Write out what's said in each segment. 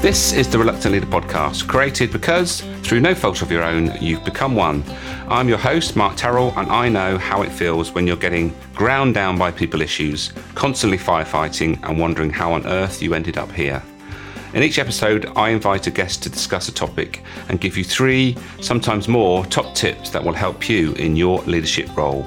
This is the Reluctant Leader podcast, created because, through no fault of your own, you've become one. I'm your host, Mark Terrell, and I know how it feels when you're getting ground down by people issues, constantly firefighting, and wondering how on earth you ended up here. In each episode, I invite a guest to discuss a topic and give you three, sometimes more, top tips that will help you in your leadership role.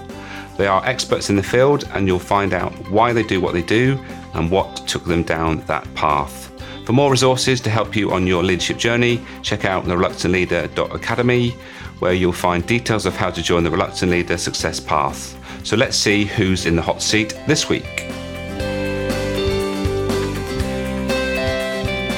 They are experts in the field, and you'll find out why they do what they do and what took them down that path. For more resources to help you on your leadership journey, check out the reluctantleader.academy, where you'll find details of how to join the Reluctant Leader Success Path. So let's see who's in the hot seat this week.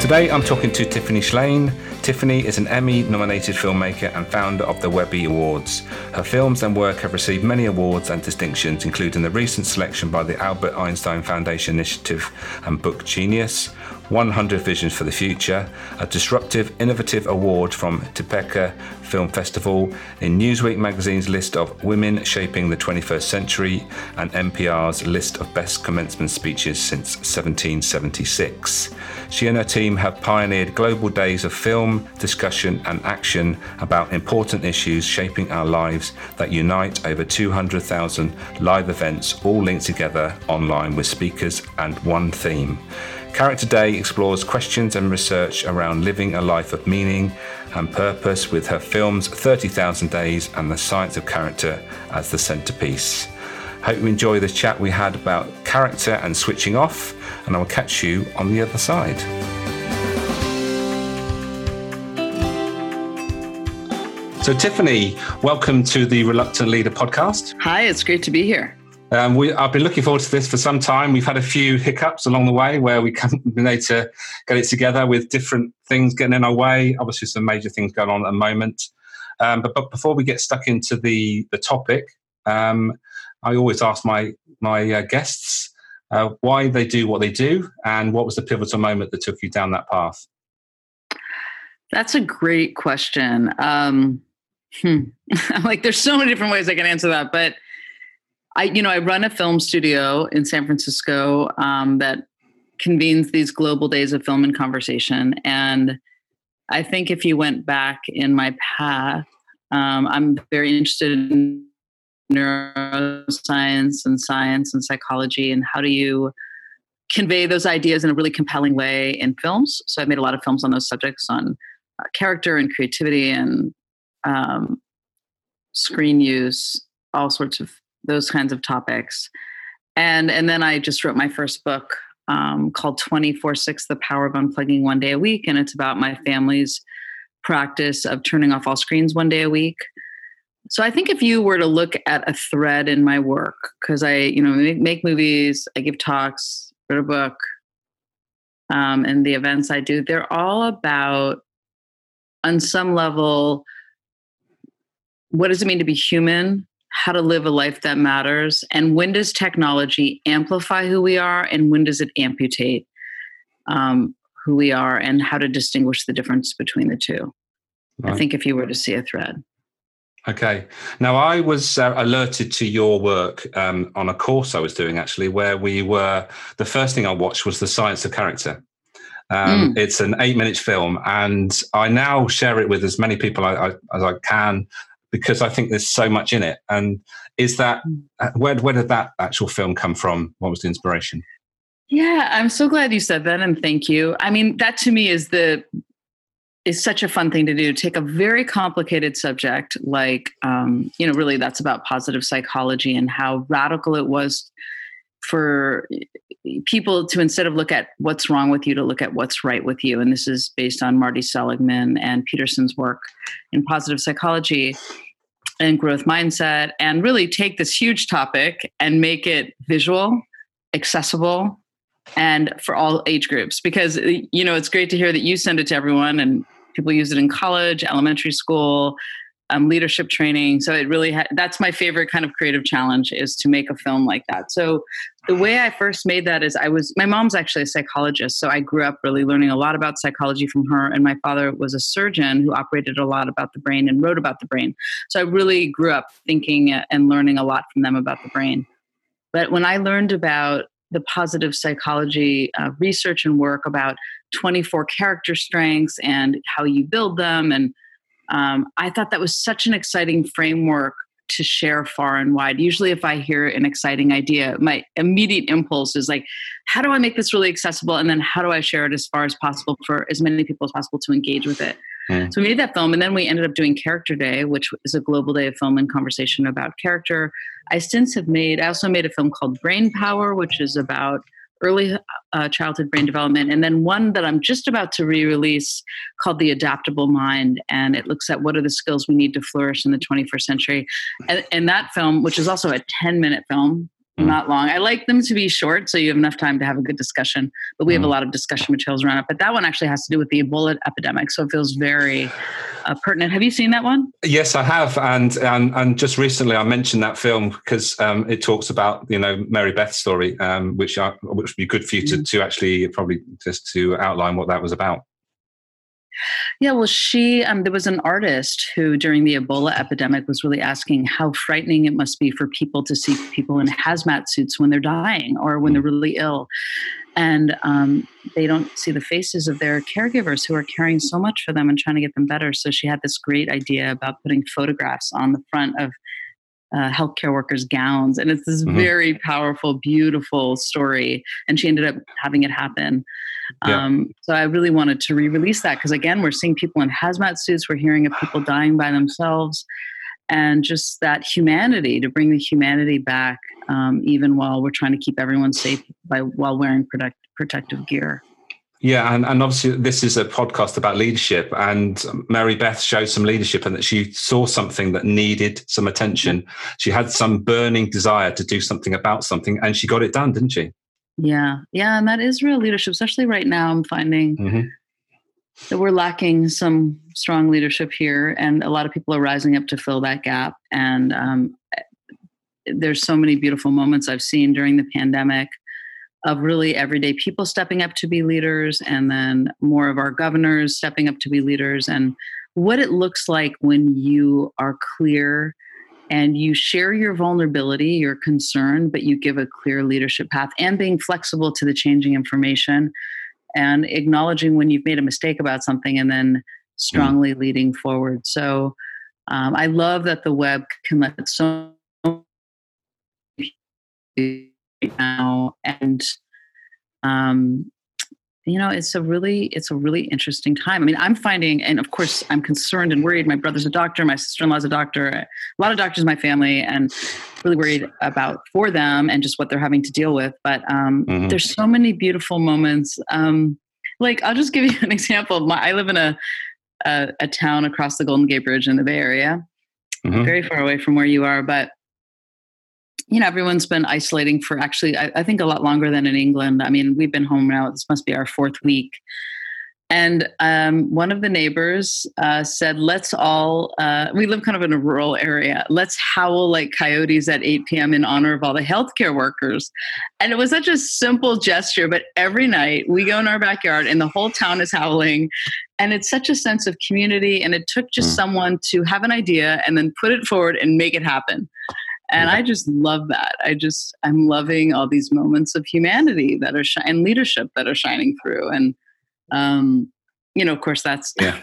Today I'm talking to Tiffany Shlain. Tiffany is an Emmy nominated filmmaker and founder of the Webby Awards. Her films and work have received many awards and distinctions, including the recent selection by the Albert Einstein Foundation Initiative and Book Genius, 100 Visions for the Future, a disruptive, innovative award from Tribeca Film Festival, in Newsweek magazine's list of Women Shaping the 21st Century, and NPR's list of best commencement speeches since 1776. She and her team have pioneered global days of film, discussion, and action about important issues shaping our lives that unite over 200,000 live events, all linked together online with speakers and one theme. Character Day explores questions and research around living a life of meaning and purpose with her films 30,000 Days and The Science of Character as the centerpiece. Hope you enjoy the chat we had about character and switching off, and I will catch you on the other side. So, Tiffany, welcome to the Reluctant Leader podcast. Hi, it's great to be here. Um, we, I've been looking forward to this for some time. We've had a few hiccups along the way where we haven't been able to get it together with different things getting in our way. Obviously, some major things going on at the moment. Um, but, but before we get stuck into the the topic, um, I always ask my my uh, guests uh, why they do what they do and what was the pivotal moment that took you down that path. That's a great question. Um, hmm. like, there's so many different ways I can answer that, but I, you know, I run a film studio in San Francisco um, that convenes these global days of film and conversation. And I think if you went back in my path, um, I'm very interested in neuroscience and science and psychology and how do you convey those ideas in a really compelling way in films. So I've made a lot of films on those subjects on uh, character and creativity and um, screen use, all sorts of those kinds of topics. And and then I just wrote my first book um, called 24 6 The Power of Unplugging One Day a Week. And it's about my family's practice of turning off all screens one day a week. So I think if you were to look at a thread in my work, because I, you know, make, make, movies, I give talks, write a book, um, and the events I do, they're all about, on some level, what does it mean to be human? How to live a life that matters and when does technology amplify who we are and when does it amputate um, who we are and how to distinguish the difference between the two right. i think if you were to see a thread okay now i was uh, alerted to your work um, on a course i was doing actually where we were the first thing i watched was the science of character um, mm. It's an eight minute film, and I now share it with as many people I, I, as I can because I think there's so much in it. And is that hmm. uh, where where did that actual film come from? What was the inspiration? Yeah, I'm so glad you said that, and thank you. I mean, that to me is the is such a fun thing to do. Take a very complicated subject like, um, you know, really that's about positive psychology and how radical it was for people to instead of look at what's wrong with you to look at what's right with you and this is based on marty seligman and peterson's work in positive psychology and growth mindset and really take this huge topic and make it visual, accessible, and for all age groups. Because, you know, it's great to hear that you send it to everyone and people use it in college, elementary school, um, leadership training. So it really ha- that's my favorite kind of creative challenge is to make a film like that. So the way I first made that is I was my mom's actually a psychologist, so I grew up really learning a lot about psychology from her. And my father was a surgeon who operated a lot about the brain and wrote about the brain. So I really grew up thinking and learning a lot from them about the brain. But when I learned about the positive psychology uh, research and work about 24 character strengths and how you build them. And um, I thought that was such an exciting framework to share far and wide. Usually, if I hear an exciting idea, my immediate impulse is like, how do I make this really accessible? And then how do I share it as far as possible for as many people as possible to engage with it? Mm. So we made that film, and then we ended up doing Character Day, which is a global day of film and conversation about character. I since have made, I also made a film called Brain Power, which is about early uh, childhood brain development, and then one that I'm just about to re release called The Adaptable Mind. And it looks at what are the skills we need to flourish in the 21st century. And, and that film, which is also a 10 minute film, mm. not long. I like them to be short so you have enough time to have a good discussion, but we mm. have a mm. lot of discussion materials around it. But that one actually has to do with the Ebola epidemic. So it feels very uh, pertinent. Have you seen that one? Yes, I have, and and and just recently I mentioned that film because um, it talks about you know Mary Beth's story, um, which I, which would be good for you to, mm. to actually probably just to outline what that was about. Yeah, well, she, um, there was an artist who during the Ebola epidemic was really asking how frightening it must be for people to see people in hazmat suits when they're dying or when they're really ill and um, they don't see the faces of their caregivers who are caring so much for them and trying to get them better. So she had this great idea about putting photographs on the front of uh, healthcare workers' gowns, and it's this mm-hmm. very powerful, beautiful story. And she ended up having it happen. Yeah. Um, so I really wanted to re-release that because again, we're seeing people in hazmat suits. We're hearing of people dying by themselves, and just that humanity to bring the humanity back um, even while we're trying to keep everyone safe by while wearing protect, protective gear. Yeah, and, and obviously this is a podcast about leadership, and Mary Beth showed some leadership, and that she saw something that needed some attention. She had some burning desire to do something about something, and she got it done, didn't she? Yeah, yeah, and that is real leadership, especially right now. I'm finding mm-hmm. that we're lacking some strong leadership here, and a lot of people are rising up to fill that gap. And um, there's so many beautiful moments I've seen during the pandemic of really everyday people stepping up to be leaders and then more of our governors stepping up to be leaders and what it looks like when you are clear and you share your vulnerability, your concern, but you give a clear leadership path and being flexible to the changing information and acknowledging when you've made a mistake about something and then strongly mm. leading forward. So um, I love that the web can let so now and um, you know it's a really it's a really interesting time. I mean i'm finding and of course i'm concerned and worried. My brother's a doctor my sister-in-law's a doctor a lot of doctors in my family and really worried about for them and just what they're having to deal with but um, mm-hmm. there's so many beautiful moments. Um, like i'll just give you an example my, i live in a, a, a town across the golden gate bridge in the bay area. Mm-hmm. very far away from where you are but you know, everyone's been isolating for actually, I, I, think, a lot longer than in England. I mean, we've been home now. This must be our fourth week. And um, one of the neighbors uh, said, let's all, uh, we live kind of in a rural area, let's howl like coyotes at 8 p.m. in honor of all the healthcare workers. And it was such a simple gesture, but every night we go in our backyard and the whole town is howling. And it's such a sense of community. And it took just mm. someone to have an idea and then put it forward and make it happen and yeah. i just love that i just i'm loving all these moments of humanity that are shi- and leadership that are shining through and um you know of course that's yeah.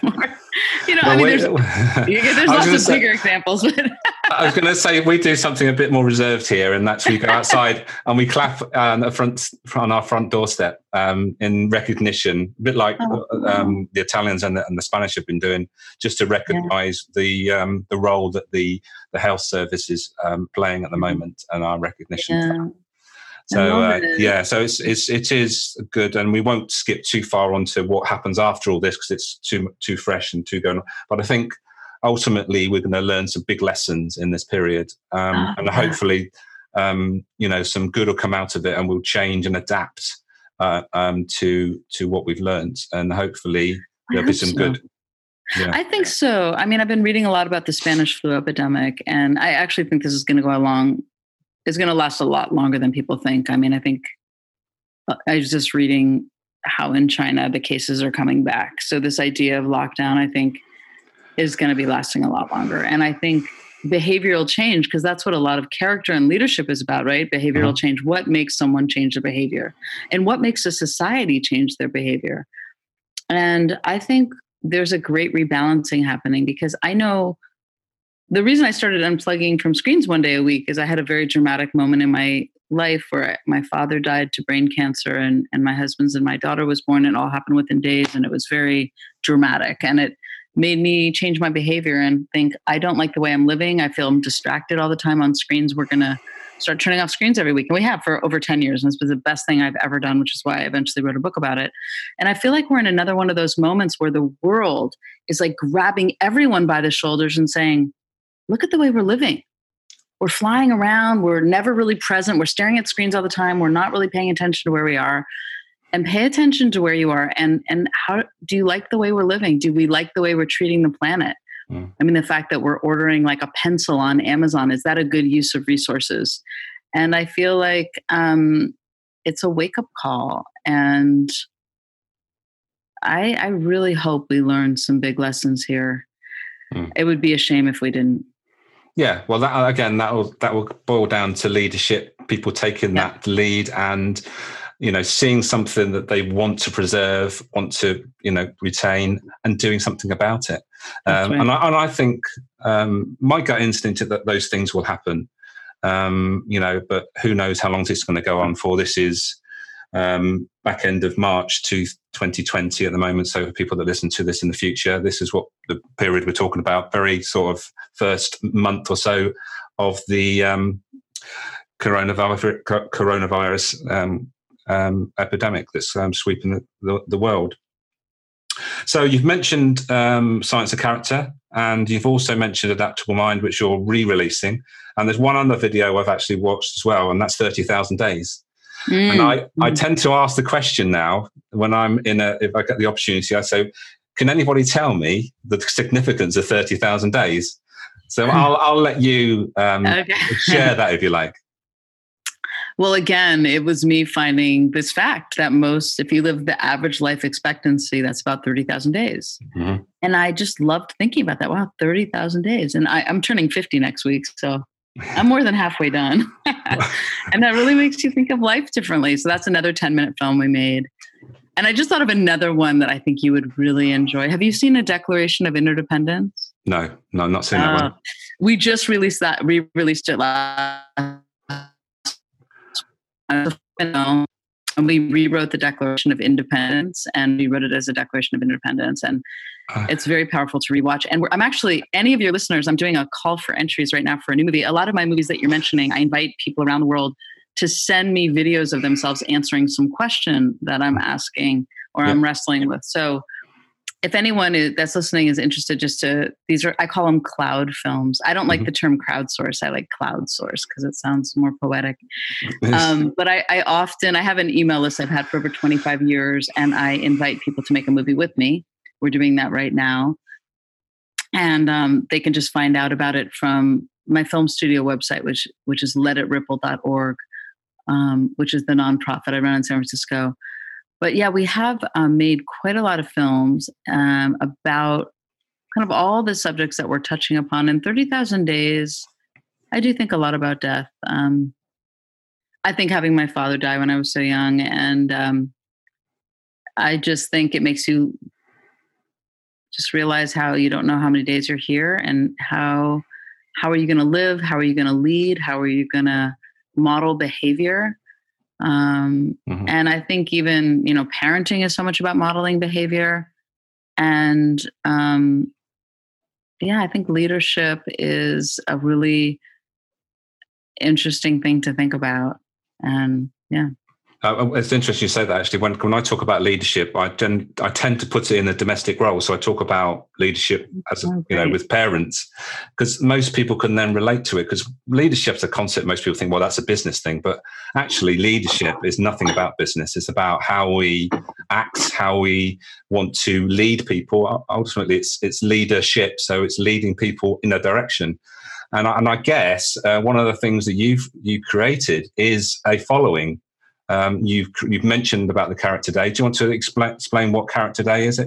you know well, i mean there's, there's lots of say, bigger examples but I was going to say we do something a bit more reserved here, and that's we go outside and we clap on the front on our front doorstep um, in recognition, a bit like oh, um, the Italians and the, and the, Spanish have been doing, just to recognise yeah. the um, the role that the the health service is um, playing at the mm-hmm. moment and our recognition. Yeah. So uh, yeah, so it's it's it is good, and we won't skip too far onto what happens after all this because it's too too fresh and too going. On. But I think ultimately we're going to learn some big lessons in this period, um, oh, and yeah. hopefully, um, you know, some good will come out of it, and we'll change and adapt uh, um, to to what we've learned, and hopefully there'll be some so. good. Yeah. I think so. I mean, I've been reading a lot about the Spanish flu epidemic, and I actually think this is going to go along. Is going to last a lot longer than people think. I mean, I think uh, I was just reading how in China the cases are coming back. So this idea of lockdown, I think, is going to be lasting a lot longer. And I think behavioral change, because that's what a lot of character and leadership is about, right? Behavioral mm-hmm. change. What makes someone change their behavior? And what makes a society change their behavior? and I think there's a great rebalancing happening because I know the reason I started unplugging from screens one day a week is I had a very dramatic moment in my life where my father died to brain cancer and, and my husband's and my daughter was born. It all happened within days and it was very dramatic. And it made me change my behavior and think, I don't like the way I'm living. I feel I'm distracted all the time on screens. We're going to start turning off screens every week. And we have for over 10 years. And this was the best thing I've ever done, which is why I eventually wrote a book about it. And I feel like we're in another one of those moments where the world is like grabbing everyone by the shoulders and saying, look at the way we're living we're flying around we're never really present we're staring at screens all the time we're not really paying attention to where we are and pay attention to where you are and and how do you like the way we're living do we like the way we're treating the planet mm. i mean the fact that we're ordering like a pencil on amazon is that a good use of resources and i feel like um, it's a wake up call and i i really hope we learn some big lessons here mm. it would be a shame if we didn't yeah, well, that again, that will that will boil down to leadership, people taking yeah. that lead, and you know, seeing something that they want to preserve, want to you know retain, and doing something about it. Um, right. and, I, and I think um, my gut instinct is that those things will happen. Um, you know, but who knows how long this is going to go on for? This is um, back end of March to 2020 at the moment. So for people that listen to this in the future, this is what the period we're talking about. Very sort of first month or so of the um, coronavirus, coronavirus um, epidemic that's um, sweeping the, the, the, world. So you've mentioned um, Science of Character, and you've also mentioned Adaptable Mind, which you're re-releasing. And there's one other video I've actually watched as well, and that's 30,000 Days. Mm. And I, I mm. tend to ask the question now when I'm in a, if I get the opportunity, I say, can anybody tell me the significance of 30,000 days? So I'll, I'll let you um, okay. share that if you like. Well, again, it was me finding this fact that most, if you live the average life expectancy, that's about 30,000 days. Mm-hmm. And I just loved thinking about that. Wow, 30,000 days. And I, I'm turning 50 next week. So I'm more than halfway done. and that really makes you think of life differently. So that's another 10 minute film we made. And I just thought of another one that I think you would really enjoy. Have you seen A Declaration of Interdependence? No, no, I'm not seeing that uh, one. We just released that, we released it last. And we rewrote the Declaration of Independence and we wrote it as a Declaration of Interdependence. And uh, it's very powerful to rewatch. And I'm actually, any of your listeners, I'm doing a call for entries right now for a new movie. A lot of my movies that you're mentioning, I invite people around the world to send me videos of themselves answering some question that I'm asking or yeah. I'm wrestling with. So if anyone is, that's listening is interested just to these are i call them cloud films i don't like mm-hmm. the term crowdsource i like cloud source because it sounds more poetic um, but I, I, often i have an email list i've had for over 25 years and i invite people to make a movie with me we're doing that right now. And um, they can just find out about it from my film studio website, which which is letitripple.org, um, which is the nonprofit I run in San Francisco. But yeah, we have um, made quite a lot of films um, about kind of all the subjects that we're touching upon. In 30,000 Days, I do think a lot about death. Um, I think having my father die when I was so young, and um, I just think it makes you just realize how you don't know how many days you're here and how how are you going to live how are you going to lead how are you going to model behavior um, mm-hmm. and i think even you know parenting is so much about modeling behavior. And um, yeah i think leadership is a really interesting thing to think about. And yeah uh, it's interesting you say that actually. When when I talk about leadership, I tend I tend to put it in a domestic role. So I talk about leadership as okay. you know with parents, because most people can then relate to it. Because leadership's a concept most people think, well, that's a business thing, but actually, leadership is nothing about business. It's about how we act, how we want to lead people. Ultimately, it's it's leadership. So it's leading people in a direction. And I, and I guess uh, one of the things that you've you created is a following um, you've you've mentioned about the character day. Do you want to explain explain what character day is? Uh,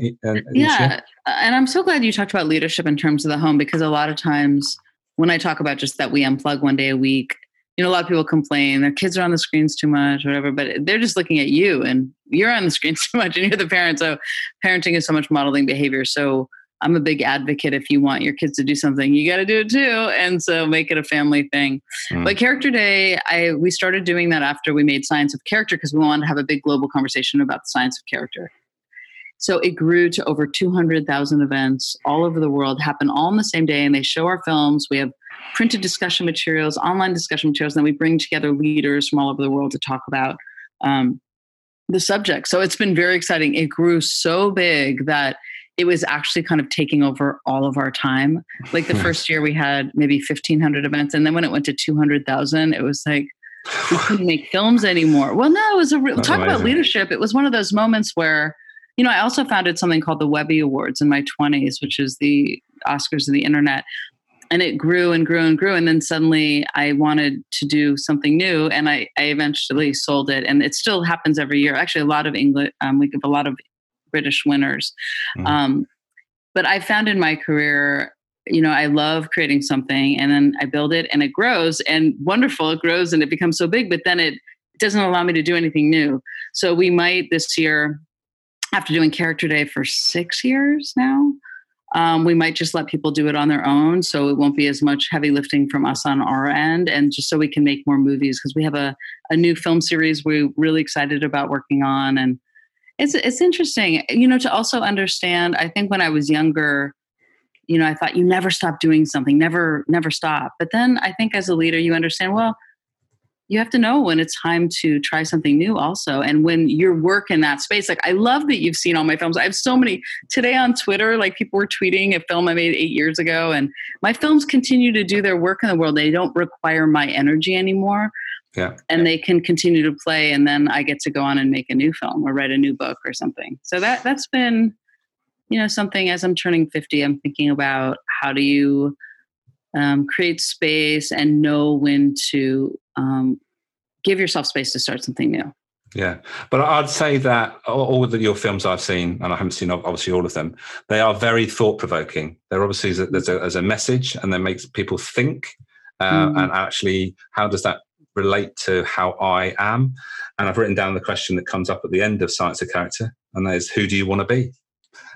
yeah, and I'm so glad you talked about leadership in terms of the home because a lot of times when I talk about just that we unplug one day a week, you know, a lot of people complain their kids are on the screens too much, whatever, but they're just looking at you and you're on the screens too much and you're the parent. So parenting is so much modeling behavior. So I'm a big advocate. If you want your kids to do something, you got to do it too. And so make it a family thing. Mm. But Character Day, I we started doing that after we made Science of Character because we wanted to have a big global conversation about the science of character. So it grew to over 200,000 events all over the world, happen all on the same day, and they show our films. We have printed discussion materials, online discussion materials, and then we bring together leaders from all over the world to talk about um, the subject. So it's been very exciting. It grew so big that it was actually kind of taking over all of our time. Like the first year we had maybe 1500 events. And then when it went to 200,000, it was like, we couldn't make films anymore. Well, no, it was a real, talk amazing. about leadership. It was one of those moments where, you know, I also founded something called the Webby Awards in my 20s, which is the Oscars of the internet and it grew and grew and grew and then suddenly i wanted to do something new and i, I eventually sold it and it still happens every year actually a lot of english um, we give a lot of british winners mm. um, but i found in my career you know i love creating something and then i build it and it grows and wonderful it grows and it becomes so big but then it doesn't allow me to do anything new so we might this year after doing character day for six years now um, we might just let people do it on their own so it won't be as much heavy lifting from us on our end and just so we can make more movies because we have a, a new film series we're really excited about working on and it's it's interesting you know to also understand i think when i was younger you know i thought you never stop doing something never never stop. But then i think as a leader you understand well you have to know when it's time to try something new also. And when your work in that space like i love that you've seen all my films. I have so many today on twitter like people were tweeting a film i made eight years ago and my films continue to do their work in the world. They don't require my energy anymore yeah. and they can continue to play and then i get to go on and make a new film or write a new book or something so that that's been you know something as i'm turning 50 i'm thinking about how do you um, create space and know when to um, give yourself space to start something new. Yeah, but I'd say that all of your films I've seen, and I haven't seen obviously all of them, they are very thought provoking. They're obviously there's a, there's a message, and they makes people think, uh, mm. and actually, how does that relate to how I am? And I've written down the question that comes up at the end of Science of Character, and that is, who do you want to be?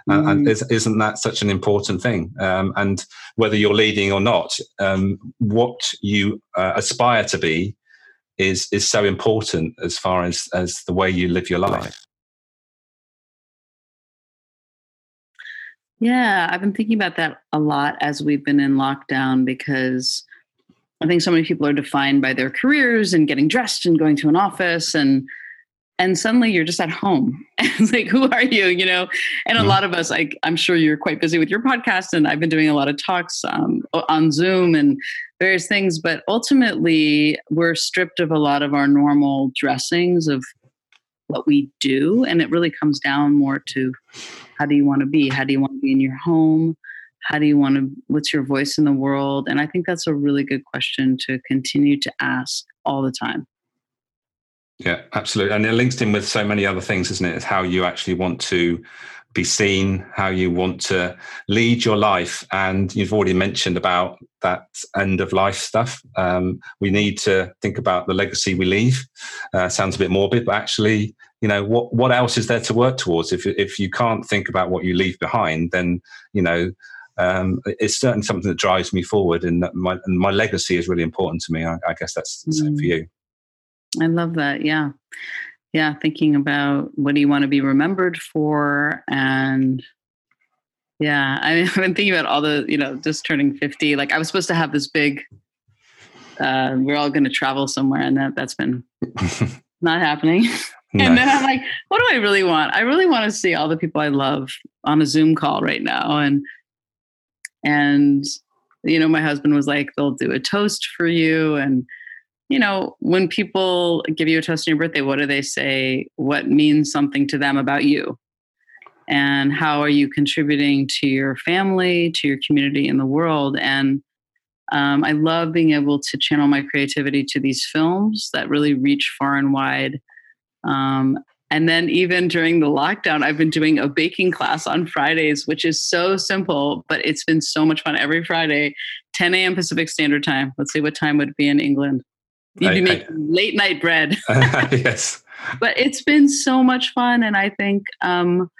Mm. And isn't that such an important thing? Um, and whether you're leading or not, um, what you uh, aspire to be is is so important as far as as the way you live your life. Yeah, I've been thinking about that a lot as we've been in lockdown because I think so many people are defined by their careers and getting dressed and going to an office and and suddenly you're just at home. And it's like who are you you know? And a lot of us like i'm sure you're quite busy with your podcast and i've been doing a lot of talks um, on zoom and various things but ultimately we're stripped of a lot of our normal dressings of what we do. And it really comes down more to how do you want to be? How do you want to be in your home how do you want to what's your voice in the world and i think that's a really good question to continue to ask all the time yeah, absolutely. And it links in with so many other things, isn't it? It's how you actually want to be seen, how you want to lead your life. And you've already mentioned about that end of life stuff. Um, we need to think about the legacy we leave. Uh, sounds a bit morbid, but actually, you know, what what else is there to work towards? If if you can't think about what you leave behind, then you know. Um, it's certainly something that drives me forward, and my and my legacy is really important to me. I, I guess that's the same mm. for you. I love that. Yeah. Yeah. Thinking about what do you want to be remembered for? And yeah, I mean, I've been thinking about all the, you know, just turning 50. Like I was supposed to have this big, uh, we're all going to travel somewhere and that that's been not happening. and then I'm like, what do I really want? I really want to see all the people I love on a Zoom call right now. And, and, you know, my husband was like, they'll do a toast for you. And, you know, when people give you a toast on your birthday, what do they say? What means something to them about you? And how are you contributing to your family, to your community, in the world? And um, I love being able to channel my creativity to these films that really reach far and wide. Um, and then, even during the lockdown, I've been doing a baking class on Fridays, which is so simple, but it's been so much fun every Friday, 10 a.m. Pacific Standard Time. Let's see what time would be in England. You'd be making late night bread. yes. But it's been so much fun. And I think um,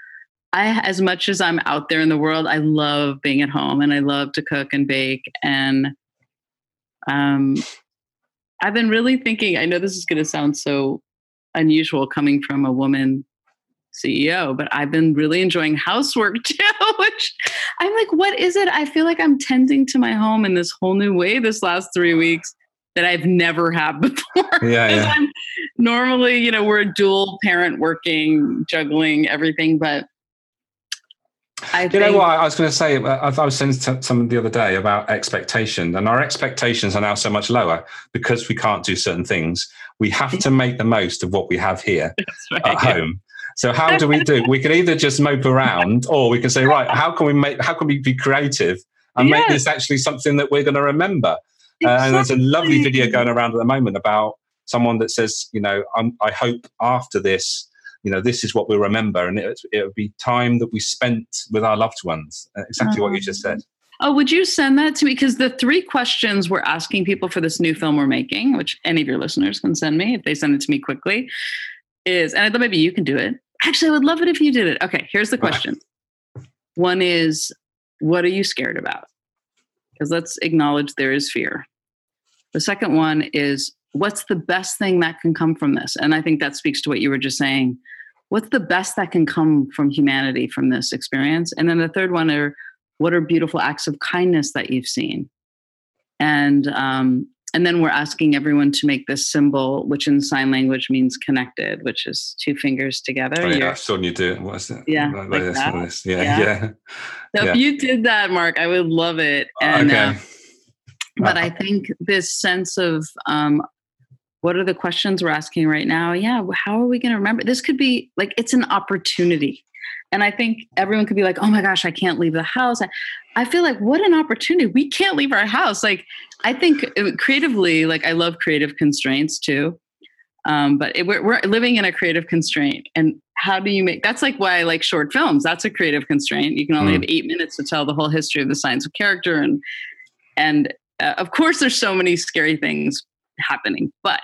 I, as much as I'm out there in the world, I love being at home and I love to cook and bake. And um, I've been really thinking, I know this is going to sound so unusual coming from a woman CEO, but I've been really enjoying housework too, which I'm like, what is it? I feel like I'm tending to my home in this whole new way this last three weeks that I've never had before. Yeah, yeah. I'm normally, you know, we're a dual parent working, juggling everything, but I you know what I was going to say? Uh, I was saying to someone the other day about expectation, and our expectations are now so much lower because we can't do certain things. We have to make the most of what we have here right, at yeah. home. So how do we do? We can either just mope around, or we can say, right, how can we make? How can we be creative and yes. make this actually something that we're going to remember? Exactly. Uh, and there's a lovely video going around at the moment about someone that says, you know, I'm, I hope after this you know this is what we'll remember and it, it would be time that we spent with our loved ones uh, exactly what you just said Oh, would you send that to me? Because the three questions we're asking people for this new film we're making, which any of your listeners can send me if they send it to me quickly, is, and I thought maybe you can do it. Actually, I would love it if you did it. Okay, here's the question. One is, what are you scared about? Because let's acknowledge there is fear. The second one is, what's the best thing that can come from this? And I think that speaks to what you were just saying. What's the best that can come from humanity from this experience? And then the third one are what are beautiful acts of kindness that you've seen? And um, and then we're asking everyone to make this symbol, which in sign language means connected, which is two fingers together. Oh, yeah, I've seen you do it. What's it? Yeah, like, like this, Yeah, yeah. yeah. So yeah. if you did that, Mark, I would love it. And, okay. Uh, but I think this sense of um, what are the questions we're asking right now? Yeah how are we going to remember? This could be like it's an opportunity. And i think everyone could be like oh my gosh i can't leave the house. I, I feel like what an opportunity. We can't leave our house. Like i think uh, creatively like i love creative constraints too. Um, but it, we're, we're living in a creative constraint. And how do you make that's like why i like short films. That's a creative constraint. You can only mm. have eight minutes to tell the whole history of the science of character and and uh, of course there's so many scary things happening but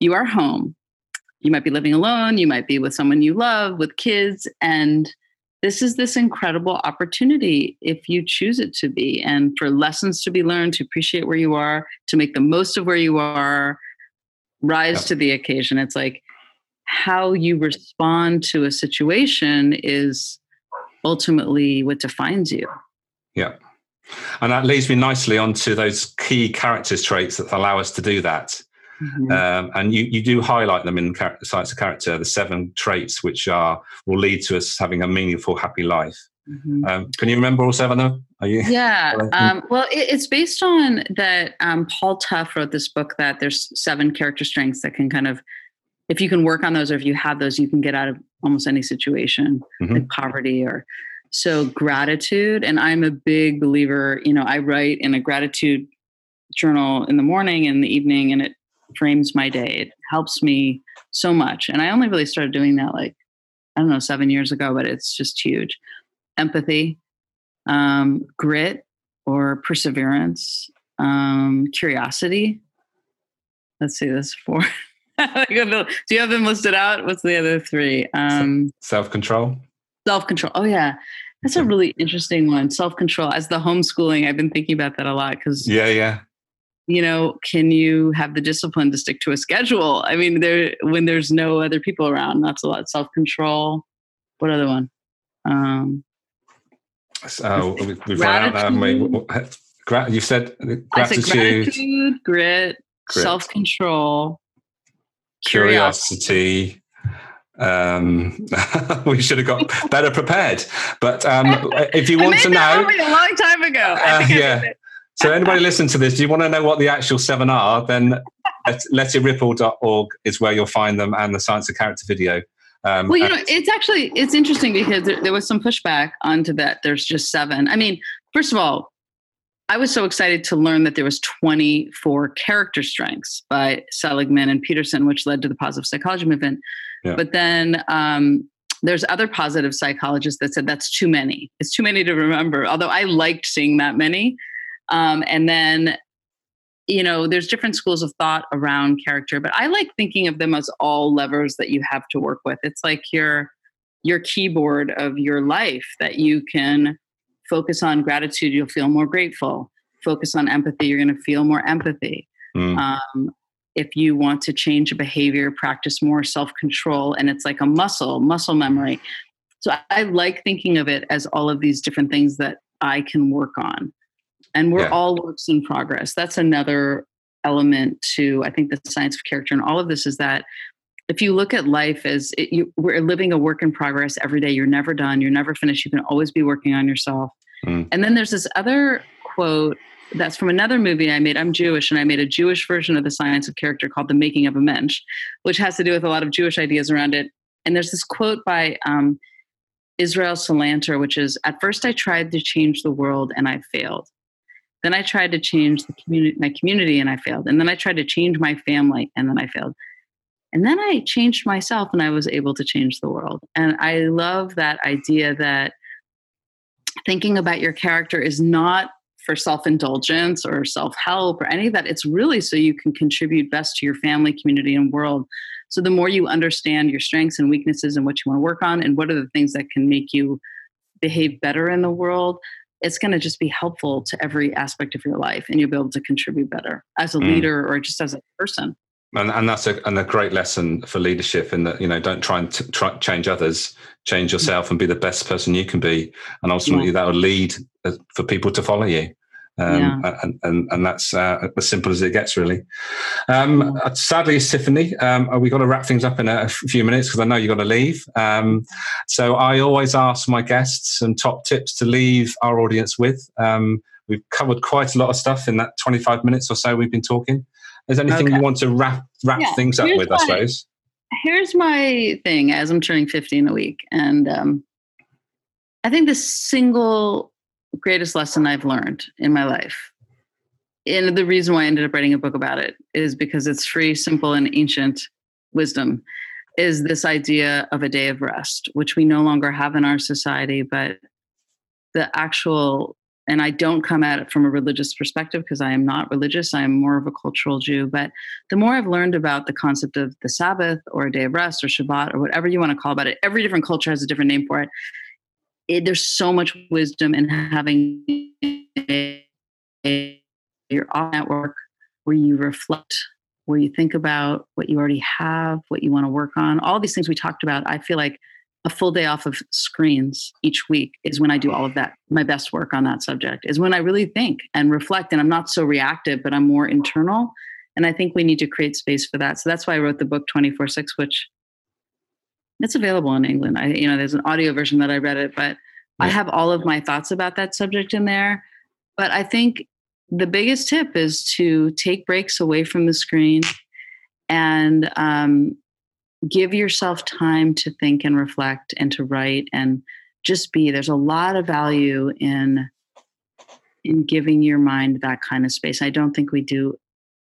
you are home. You might be living alone, you might be with someone you love, with kids, and this is this incredible opportunity if you choose it to be. And for lessons to be learned to appreciate where you are to make the most of where you are rise to the occasion. It's like how you respond to a situation is ultimately what defines you. Yeah. And that leads me nicely onto those key characters traits that allow us to do that Mm-hmm. Um, and you, you do highlight them in the Science of Character, the seven traits which are will lead to us having a meaningful, happy life. Mm-hmm. Um, can you remember all seven of them? Are you? Yeah. um, well, it, it's based on that. Um, Paul Tough wrote this book that there's seven character strengths that can kind of, if you can work on those or if you have those, you can get out of almost any situation, mm-hmm. like poverty or so gratitude. And I'm a big believer. You know, I write in a gratitude journal in the morning and the evening, and it frames my day. It helps me so much. And I only really started doing that like, I don't know, seven years ago, but it's just huge. Empathy, um, grit or perseverance, um, curiosity. Let's see this four. Do you have them listed out? What's the other three? Um, self control. Self control. Oh, yeah. That's a really interesting one. Self control. As the homeschooling, I've been thinking about that a lot because. Yeah, yeah you know can you have the discipline to stick to a schedule i mean there when there's no other people around that's a lot self-control what other one um so we've run out um, you said gratitude, gratitude grit, grit. self-control curiosity, curiosity. Um, we should have got better prepared. But um, if you want to know, a long time ago. Uh, yeah, so anybody listen to this, do you want to know what the actual seven are? Then letitripple.org is where you'll find them and the Science of Character video. Um, well, you know, it's actually it's interesting because there, there, was some pushback onto that. There's just seven. I mean, first of all, I was so excited to learn that there was 24 character strengths by Seligman and Peterson, which led to the positive psychology movement. Yeah. But then um, there's other positive psychologists that said that's too many. It's too many to remember. Although I liked seeing that many, um, and then you know, there's different schools of thought around character, but I like thinking of them as all levers that you have to work with. It's like your your keyboard of your life that you can focus on gratitude, you'll feel more grateful. Focus on empathy, you're going to feel more empathy. Mm. Um, if you want to change a behavior, practice more self control, and it's like a muscle, muscle memory. So I, I, like thinking of it as all of these different things that I can work on. And we're yeah. all works in progress. That's another element to, I think, the science of character. And all of this is that if you look at life as it, you, we're living a work in progress every day, you're never done, you're never finished, you can always be working on yourself. Mm. And then there's this other quote that's from another movie I made. I'm Jewish, and I made a Jewish version of the science of character called The Making of a Mensch, which has to do with a lot of Jewish ideas around it. And there's this quote by um, Israel Salanter, which is At first, I tried to change the world and I failed. Then I tried to change the community, my community and I failed. And then I tried to change my family and then I failed. And then I changed myself and I was able to change the world. And I love that idea that thinking about your character is not for self indulgence or self help or any of that. It's really so you can contribute best to your family, community, and world. So the more you understand your strengths and weaknesses and what you want to work on and what are the things that can make you behave better in the world, it's going to just be helpful to every aspect of your life and you'll be able to contribute better as a mm. leader or just as a person and, and that's a, and a great lesson for leadership in that you know don't try and t- try, change others change yourself and be the best person you can be and ultimately yeah. that will lead uh, for people to follow you um, yeah. and, and, and that's uh, as simple as it gets, really. Um, uh, sadly, Tiffany, um, uh, we've got to wrap things up in a few minutes because I know you've got to leave. Um, so I always ask my guests some top tips to leave our audience with. Um, we've covered quite a lot of stuff in that 25 minutes or so we've been talking. Is anything okay. you want to wrap wrap yeah, things up with? My, I suppose. Here's my thing. As I'm turning 50 in a week, and um, I think the single greatest lesson I've learned in my life, and the reason why I ended up writing a book about it is because it's free, simple, and ancient wisdom. Is this idea of a day of rest, which we no longer have in our society, but the actual and I don't come at it from a religious perspective because I am not religious. I am more of a cultural Jew. But the more I've learned about the concept of the Sabbath or a day of rest or Shabbat or whatever you want to call about it, every different culture has a different name for it. It there's so much wisdom in having your off network where you reflect, where you think about what you already have, what you want to work on, all these things we talked about. I feel like a full day off of screens each week is when I do all of that. My best work on that subject is when I really think and reflect, and I'm not so reactive, but I'm more internal. And I think we need to create space for that. So that's why I wrote the book 24 6, which it's available in England. I, you know, there's an audio version that I read it, but yeah. I have all of my thoughts about that subject in there. But I think the biggest tip is to take breaks away from the screen and um, give yourself time to think and reflect and to write and just be there's a lot of value in in giving your mind that kind of space i don't think we do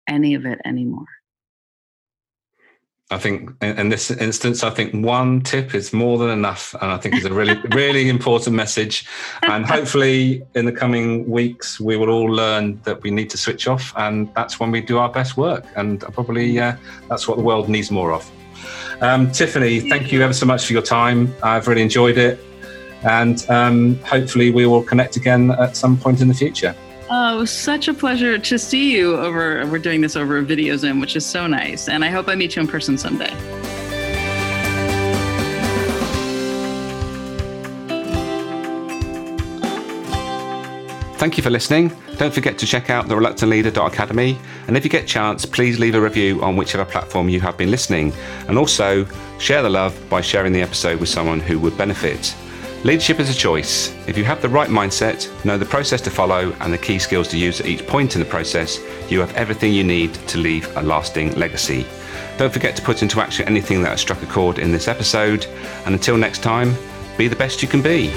any of it anymore I think in this instance, I think one tip is more than enough, and I think it's a really, really important message. And hopefully, in the coming weeks, we will all learn that we need to switch off, and that's when we do our best work. And probably uh, that's what the world needs more of. Um, Tiffany, thank you ever so much for your time. I've really enjoyed it. And um, hopefully, we will connect again at some point in the future. Oh, such a pleasure to see you over. We're doing this over video Zoom, which is so nice. And I hope I meet you in person someday. Thank you for listening. Don't forget to check out thereluctantleader.academy. And if you get a chance, please leave a review on whichever platform you have been listening. And also share the love by sharing the episode with someone who would benefit. Leadership is a choice. If you have the right mindset, know the process to follow, and the key skills to use at each point in the process, you have everything you need to leave a lasting legacy. Don't forget to put into action anything that has struck a chord in this episode. And until next time, be the best you can be.